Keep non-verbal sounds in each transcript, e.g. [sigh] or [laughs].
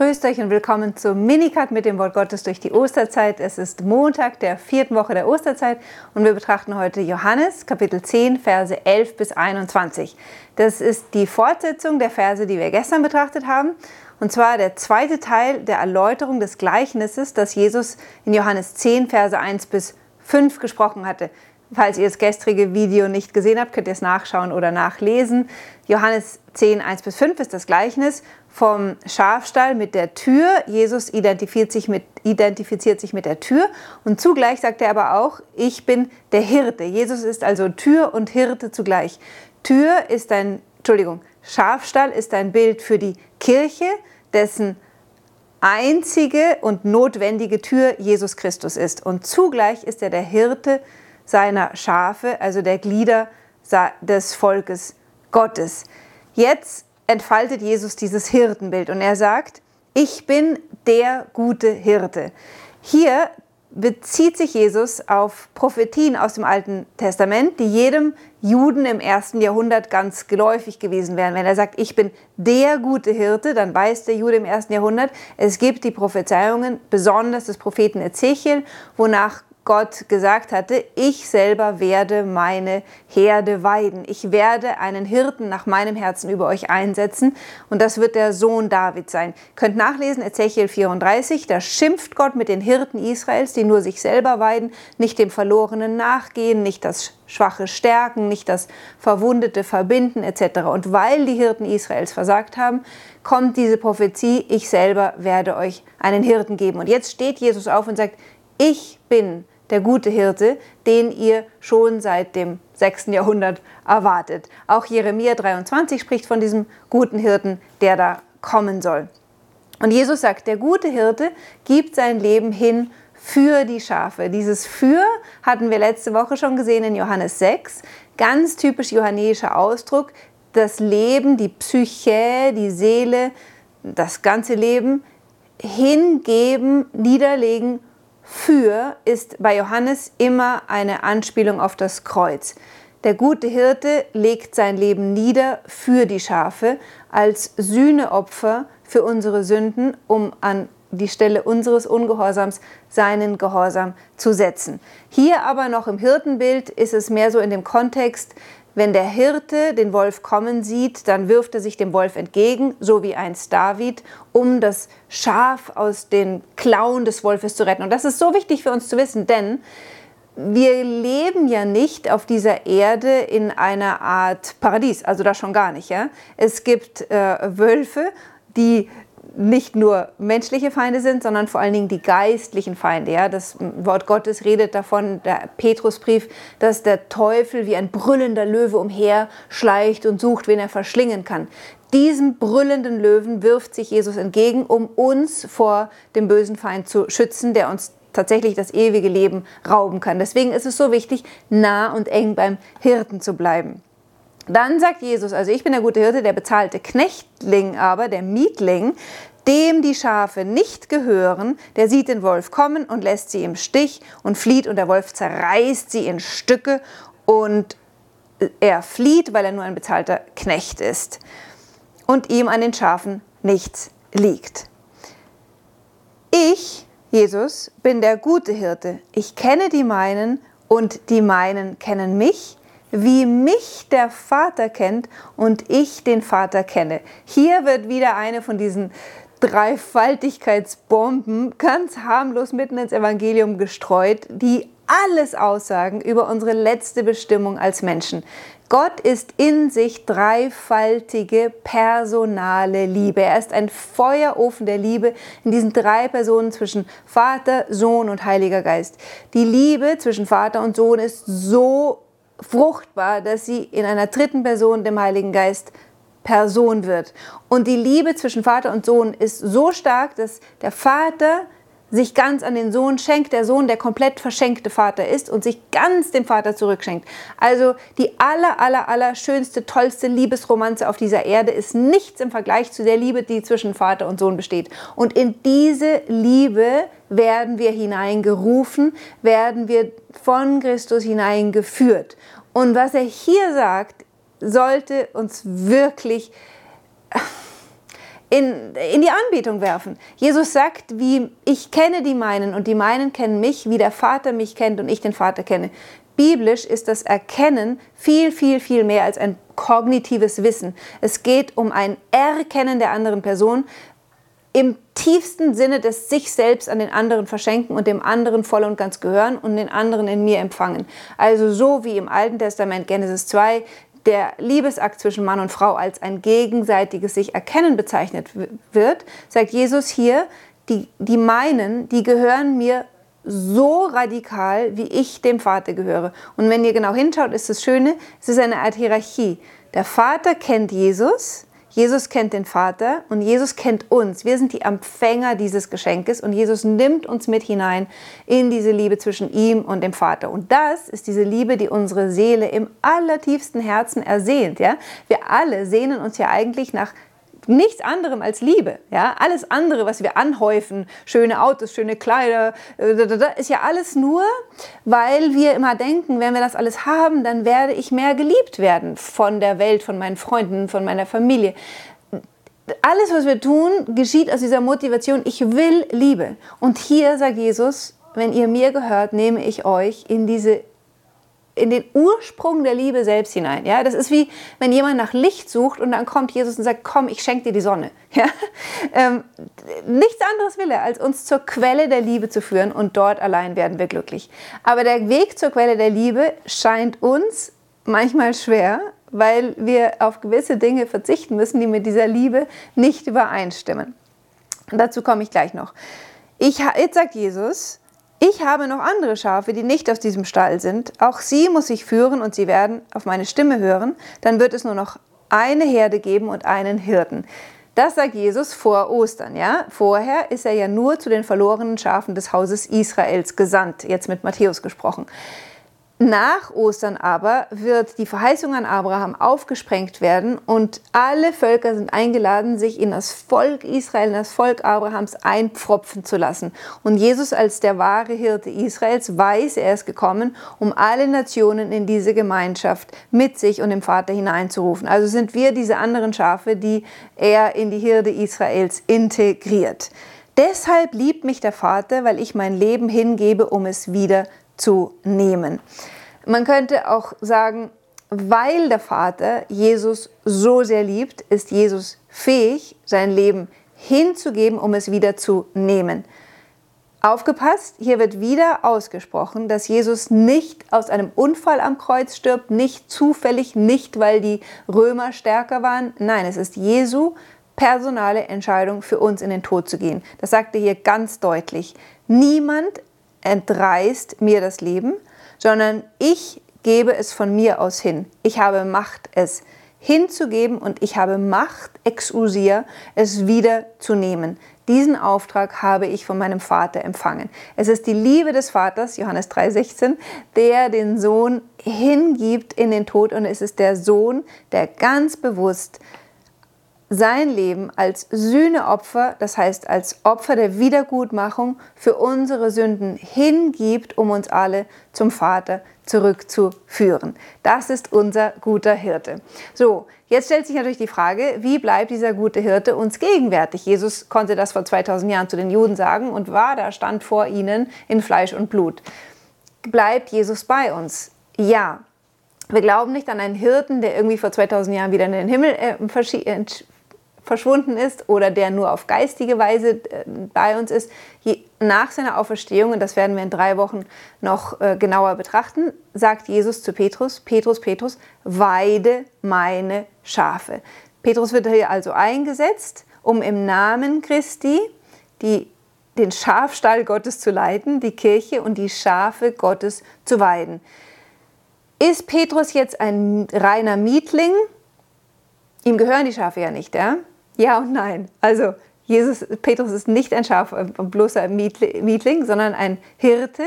Grüßt euch und willkommen zum Minikat mit dem Wort Gottes durch die Osterzeit. Es ist Montag der vierten Woche der Osterzeit und wir betrachten heute Johannes Kapitel 10, Verse 11 bis 21. Das ist die Fortsetzung der Verse, die wir gestern betrachtet haben. Und zwar der zweite Teil der Erläuterung des Gleichnisses, das Jesus in Johannes 10, Verse 1 bis 5 gesprochen hatte. Falls ihr das gestrige Video nicht gesehen habt, könnt ihr es nachschauen oder nachlesen. Johannes 10, 1 bis 5 ist das Gleichnis vom Schafstall mit der Tür. Jesus identifiziert sich, mit, identifiziert sich mit der Tür und zugleich sagt er aber auch, ich bin der Hirte. Jesus ist also Tür und Hirte zugleich. Tür ist ein, Entschuldigung, Schafstall ist ein Bild für die Kirche, dessen einzige und notwendige Tür Jesus Christus ist. Und zugleich ist er der Hirte seiner Schafe, also der Glieder des Volkes Gottes. Jetzt entfaltet Jesus dieses Hirtenbild und er sagt, ich bin der gute Hirte. Hier bezieht sich Jesus auf Prophetien aus dem Alten Testament, die jedem Juden im ersten Jahrhundert ganz geläufig gewesen wären. Wenn er sagt, ich bin der gute Hirte, dann weiß der Jude im ersten Jahrhundert, es gibt die Prophezeiungen, besonders des Propheten Ezechiel, wonach Gott gesagt hatte, ich selber werde meine Herde weiden. Ich werde einen Hirten nach meinem Herzen über euch einsetzen und das wird der Sohn David sein. Ihr könnt nachlesen, Ezechiel 34, da schimpft Gott mit den Hirten Israels, die nur sich selber weiden, nicht dem Verlorenen nachgehen, nicht das Schwache stärken, nicht das Verwundete verbinden etc. Und weil die Hirten Israels versagt haben, kommt diese Prophezie, ich selber werde euch einen Hirten geben. Und jetzt steht Jesus auf und sagt, ich bin der gute Hirte, den ihr schon seit dem 6. Jahrhundert erwartet. Auch Jeremia 23 spricht von diesem guten Hirten, der da kommen soll. Und Jesus sagt, der gute Hirte gibt sein Leben hin für die Schafe. Dieses für hatten wir letzte Woche schon gesehen in Johannes 6. Ganz typisch johannäischer Ausdruck. Das Leben, die Psyche, die Seele, das ganze Leben hingeben, niederlegen für ist bei Johannes immer eine Anspielung auf das Kreuz. Der gute Hirte legt sein Leben nieder für die Schafe als Sühneopfer für unsere Sünden, um an die Stelle unseres Ungehorsams seinen Gehorsam zu setzen. Hier aber noch im Hirtenbild ist es mehr so in dem Kontext, wenn der Hirte den Wolf kommen sieht, dann wirft er sich dem Wolf entgegen, so wie einst David, um das Schaf aus den Klauen des Wolfes zu retten. Und das ist so wichtig für uns zu wissen, denn wir leben ja nicht auf dieser Erde in einer Art Paradies, also da schon gar nicht. Ja? Es gibt äh, Wölfe, die nicht nur menschliche Feinde sind, sondern vor allen Dingen die geistlichen Feinde. Ja? Das Wort Gottes redet davon, der Petrusbrief, dass der Teufel wie ein brüllender Löwe umherschleicht und sucht, wen er verschlingen kann. Diesem brüllenden Löwen wirft sich Jesus entgegen, um uns vor dem bösen Feind zu schützen, der uns tatsächlich das ewige Leben rauben kann. Deswegen ist es so wichtig, nah und eng beim Hirten zu bleiben. Dann sagt Jesus, also ich bin der gute Hirte, der bezahlte Knechtling aber, der Mietling, dem die Schafe nicht gehören, der sieht den Wolf kommen und lässt sie im Stich und flieht und der Wolf zerreißt sie in Stücke und er flieht, weil er nur ein bezahlter Knecht ist und ihm an den Schafen nichts liegt. Ich, Jesus, bin der gute Hirte. Ich kenne die meinen und die meinen kennen mich wie mich der Vater kennt und ich den Vater kenne. Hier wird wieder eine von diesen Dreifaltigkeitsbomben ganz harmlos mitten ins Evangelium gestreut, die alles aussagen über unsere letzte Bestimmung als Menschen. Gott ist in sich dreifaltige personale Liebe. Er ist ein Feuerofen der Liebe in diesen drei Personen zwischen Vater, Sohn und Heiliger Geist. Die Liebe zwischen Vater und Sohn ist so fruchtbar, dass sie in einer dritten Person, dem Heiligen Geist, Person wird. Und die Liebe zwischen Vater und Sohn ist so stark, dass der Vater sich ganz an den Sohn schenkt, der Sohn der komplett verschenkte Vater ist und sich ganz dem Vater zurückschenkt. Also die aller, aller, aller schönste, tollste Liebesromanze auf dieser Erde ist nichts im Vergleich zu der Liebe, die zwischen Vater und Sohn besteht. Und in diese Liebe werden wir hineingerufen, werden wir von Christus hineingeführt. Und was er hier sagt, sollte uns wirklich in, in die Anbetung werfen. Jesus sagt, wie ich kenne die meinen und die meinen kennen mich, wie der Vater mich kennt und ich den Vater kenne. Biblisch ist das Erkennen viel, viel, viel mehr als ein kognitives Wissen. Es geht um ein Erkennen der anderen Person im tiefsten Sinne des sich selbst an den anderen verschenken und dem anderen voll und ganz gehören und den anderen in mir empfangen. Also so wie im Alten Testament Genesis 2 der Liebesakt zwischen Mann und Frau als ein gegenseitiges sich erkennen bezeichnet wird, sagt Jesus hier, die, die meinen, die gehören mir so radikal, wie ich dem Vater gehöre. Und wenn ihr genau hinschaut, ist das Schöne, es ist eine Art Hierarchie. Der Vater kennt Jesus, Jesus kennt den Vater und Jesus kennt uns. Wir sind die Empfänger dieses Geschenkes und Jesus nimmt uns mit hinein in diese Liebe zwischen ihm und dem Vater. Und das ist diese Liebe, die unsere Seele im allertiefsten Herzen ersehnt. Ja? Wir alle sehnen uns ja eigentlich nach nichts anderem als Liebe. Ja? Alles andere, was wir anhäufen, schöne Autos, schöne Kleider, äh, ist ja alles nur, weil wir immer denken, wenn wir das alles haben, dann werde ich mehr geliebt werden von der Welt, von meinen Freunden, von meiner Familie. Alles, was wir tun, geschieht aus dieser Motivation, ich will Liebe. Und hier sagt Jesus, wenn ihr mir gehört, nehme ich euch in diese in den Ursprung der Liebe selbst hinein. Ja, das ist wie wenn jemand nach Licht sucht und dann kommt Jesus und sagt, komm, ich schenke dir die Sonne. [laughs] Ja? Ähm, nichts anderes will er, als uns zur Quelle der Liebe zu führen und dort allein werden wir glücklich. Aber der Weg zur Quelle der Liebe scheint uns manchmal schwer, weil wir auf gewisse Dinge verzichten müssen, die mit dieser Liebe nicht übereinstimmen. Dazu komme ich gleich noch. Ich, jetzt sagt Jesus, ich habe noch andere Schafe, die nicht aus diesem Stall sind. Auch sie muss ich führen und sie werden auf meine Stimme hören. Dann wird es nur noch eine Herde geben und einen Hirten. Das sagt Jesus vor Ostern, ja? Vorher ist er ja nur zu den verlorenen Schafen des Hauses Israels gesandt, jetzt mit Matthäus gesprochen. Nach Ostern aber wird die Verheißung an Abraham aufgesprengt werden und alle Völker sind eingeladen, sich in das Volk Israel, in das Volk Abrahams einpfropfen zu lassen. Und Jesus als der wahre Hirte Israels weiß, er ist gekommen, um alle Nationen in diese Gemeinschaft mit sich und dem Vater hineinzurufen. Also sind wir diese anderen Schafe, die er in die Hirte Israels integriert. Deshalb liebt mich der Vater, weil ich mein Leben hingebe, um es wieder zu nehmen. Man könnte auch sagen, weil der Vater Jesus so sehr liebt, ist Jesus fähig, sein Leben hinzugeben, um es wieder zu nehmen. Aufgepasst, hier wird wieder ausgesprochen, dass Jesus nicht aus einem Unfall am Kreuz stirbt, nicht zufällig, nicht weil die Römer stärker waren. Nein, es ist Jesu personale Entscheidung für uns in den Tod zu gehen. Das sagt er hier ganz deutlich. Niemand entreißt mir das Leben, sondern ich gebe es von mir aus hin. Ich habe Macht, es hinzugeben und ich habe Macht, exusier, es wieder zu nehmen. Diesen Auftrag habe ich von meinem Vater empfangen. Es ist die Liebe des Vaters, Johannes 3,16, der den Sohn hingibt in den Tod und es ist der Sohn, der ganz bewusst sein Leben als Sühneopfer, das heißt als Opfer der Wiedergutmachung für unsere Sünden hingibt, um uns alle zum Vater zurückzuführen. Das ist unser guter Hirte. So, jetzt stellt sich natürlich die Frage, wie bleibt dieser gute Hirte uns gegenwärtig? Jesus konnte das vor 2000 Jahren zu den Juden sagen und war da, stand vor ihnen in Fleisch und Blut. Bleibt Jesus bei uns? Ja. Wir glauben nicht an einen Hirten, der irgendwie vor 2000 Jahren wieder in den Himmel äh, verschwunden ist oder der nur auf geistige Weise äh, bei uns ist, nach seiner Auferstehung, und das werden wir in drei Wochen noch äh, genauer betrachten, sagt Jesus zu Petrus, Petrus, Petrus, weide meine Schafe. Petrus wird hier also eingesetzt, um im Namen Christi die, den Schafstall Gottes zu leiten, die Kirche und die Schafe Gottes zu weiden. Ist Petrus jetzt ein reiner Mietling? Ihm gehören die Schafe ja nicht, ja? Ja und nein. Also Jesus, Petrus ist nicht ein Schaf, ein bloßer Mietling, sondern ein Hirte,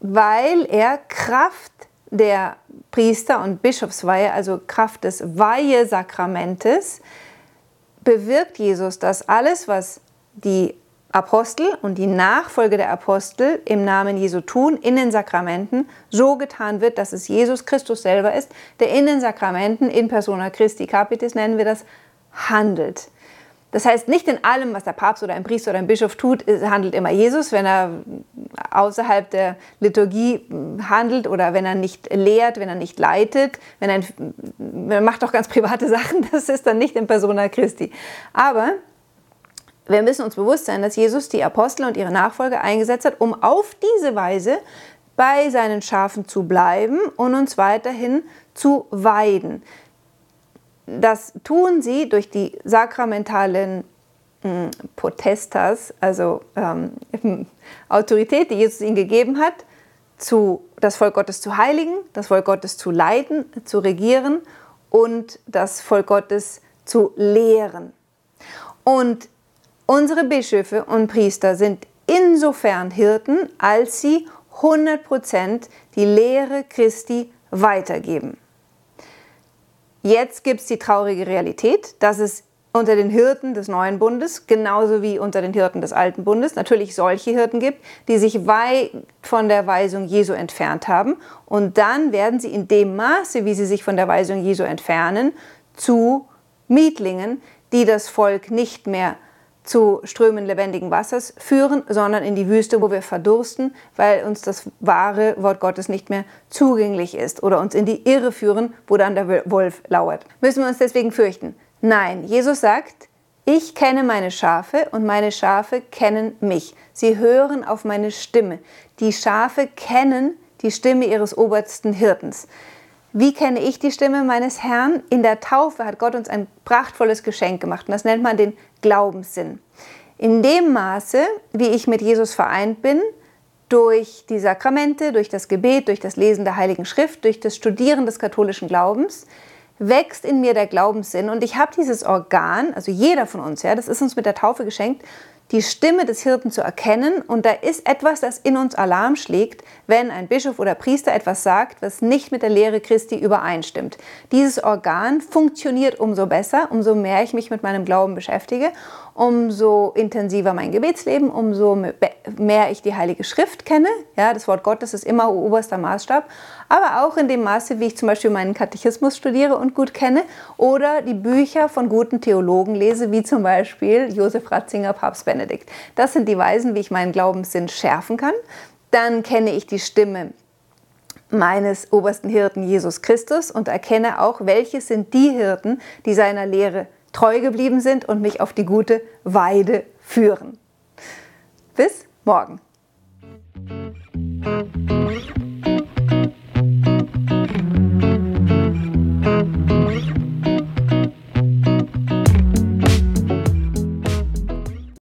weil er Kraft der Priester- und Bischofsweihe, also Kraft des Weihesakramentes, bewirkt Jesus, dass alles, was die Apostel und die Nachfolge der Apostel im Namen Jesu tun, in den Sakramenten, so getan wird, dass es Jesus Christus selber ist, der in den Sakramenten, in persona Christi Capitis nennen wir das, handelt. Das heißt, nicht in allem, was der Papst oder ein Priester oder ein Bischof tut, handelt immer Jesus, wenn er außerhalb der Liturgie handelt oder wenn er nicht lehrt, wenn er nicht leitet, wenn er, wenn er macht auch ganz [laughs] private Sachen, das ist dann nicht in Persona Christi. Aber wir müssen uns bewusst sein, dass Jesus die Apostel und ihre Nachfolger eingesetzt hat, um auf diese Weise bei seinen Schafen zu bleiben und uns weiterhin zu weiden. Das tun sie durch die sakramentalen hm, Potestas, also ähm, [laughs] Autorität, die Jesus ihnen gegeben hat, zu, das Volk Gottes zu heiligen, das Volk Gottes zu leiten, zu regieren und das Volk Gottes zu lehren. Und unsere Bischöfe und Priester sind insofern Hirten, als sie 100% die Lehre Christi weitergeben. Jetzt gibt es die traurige Realität, dass es unter den Hirten des neuen Bundes, genauso wie unter den Hirten des alten Bundes, natürlich solche Hirten gibt, die sich weit von der Weisung Jesu entfernt haben. Und dann werden sie in dem Maße, wie sie sich von der Weisung Jesu entfernen, zu Mietlingen, die das Volk nicht mehr zu Strömen lebendigen Wassers führen, sondern in die Wüste, wo wir verdursten, weil uns das wahre Wort Gottes nicht mehr zugänglich ist oder uns in die Irre führen, wo dann der Wolf lauert. Müssen wir uns deswegen fürchten? Nein, Jesus sagt, ich kenne meine Schafe und meine Schafe kennen mich. Sie hören auf meine Stimme. Die Schafe kennen die Stimme ihres obersten Hirtens. Wie kenne ich die Stimme meines Herrn? In der Taufe hat Gott uns ein prachtvolles Geschenk gemacht und das nennt man den Glaubenssinn. In dem Maße, wie ich mit Jesus vereint bin, durch die Sakramente, durch das Gebet, durch das Lesen der Heiligen Schrift, durch das Studieren des katholischen Glaubens, wächst in mir der Glaubenssinn und ich habe dieses Organ, also jeder von uns, ja, das ist uns mit der Taufe geschenkt, die Stimme des Hirten zu erkennen und da ist etwas, das in uns Alarm schlägt, wenn ein Bischof oder Priester etwas sagt, was nicht mit der Lehre Christi übereinstimmt. Dieses Organ funktioniert umso besser, umso mehr ich mich mit meinem Glauben beschäftige umso intensiver mein Gebetsleben, umso mehr ich die Heilige Schrift kenne. Ja, das Wort Gottes ist immer oberster Maßstab. Aber auch in dem Maße, wie ich zum Beispiel meinen Katechismus studiere und gut kenne oder die Bücher von guten Theologen lese, wie zum Beispiel Josef Ratzinger, Papst Benedikt. Das sind die Weisen, wie ich meinen Glaubenssinn schärfen kann. Dann kenne ich die Stimme meines obersten Hirten Jesus Christus und erkenne auch, welche sind die Hirten, die seiner Lehre treu geblieben sind und mich auf die gute Weide führen. Bis morgen.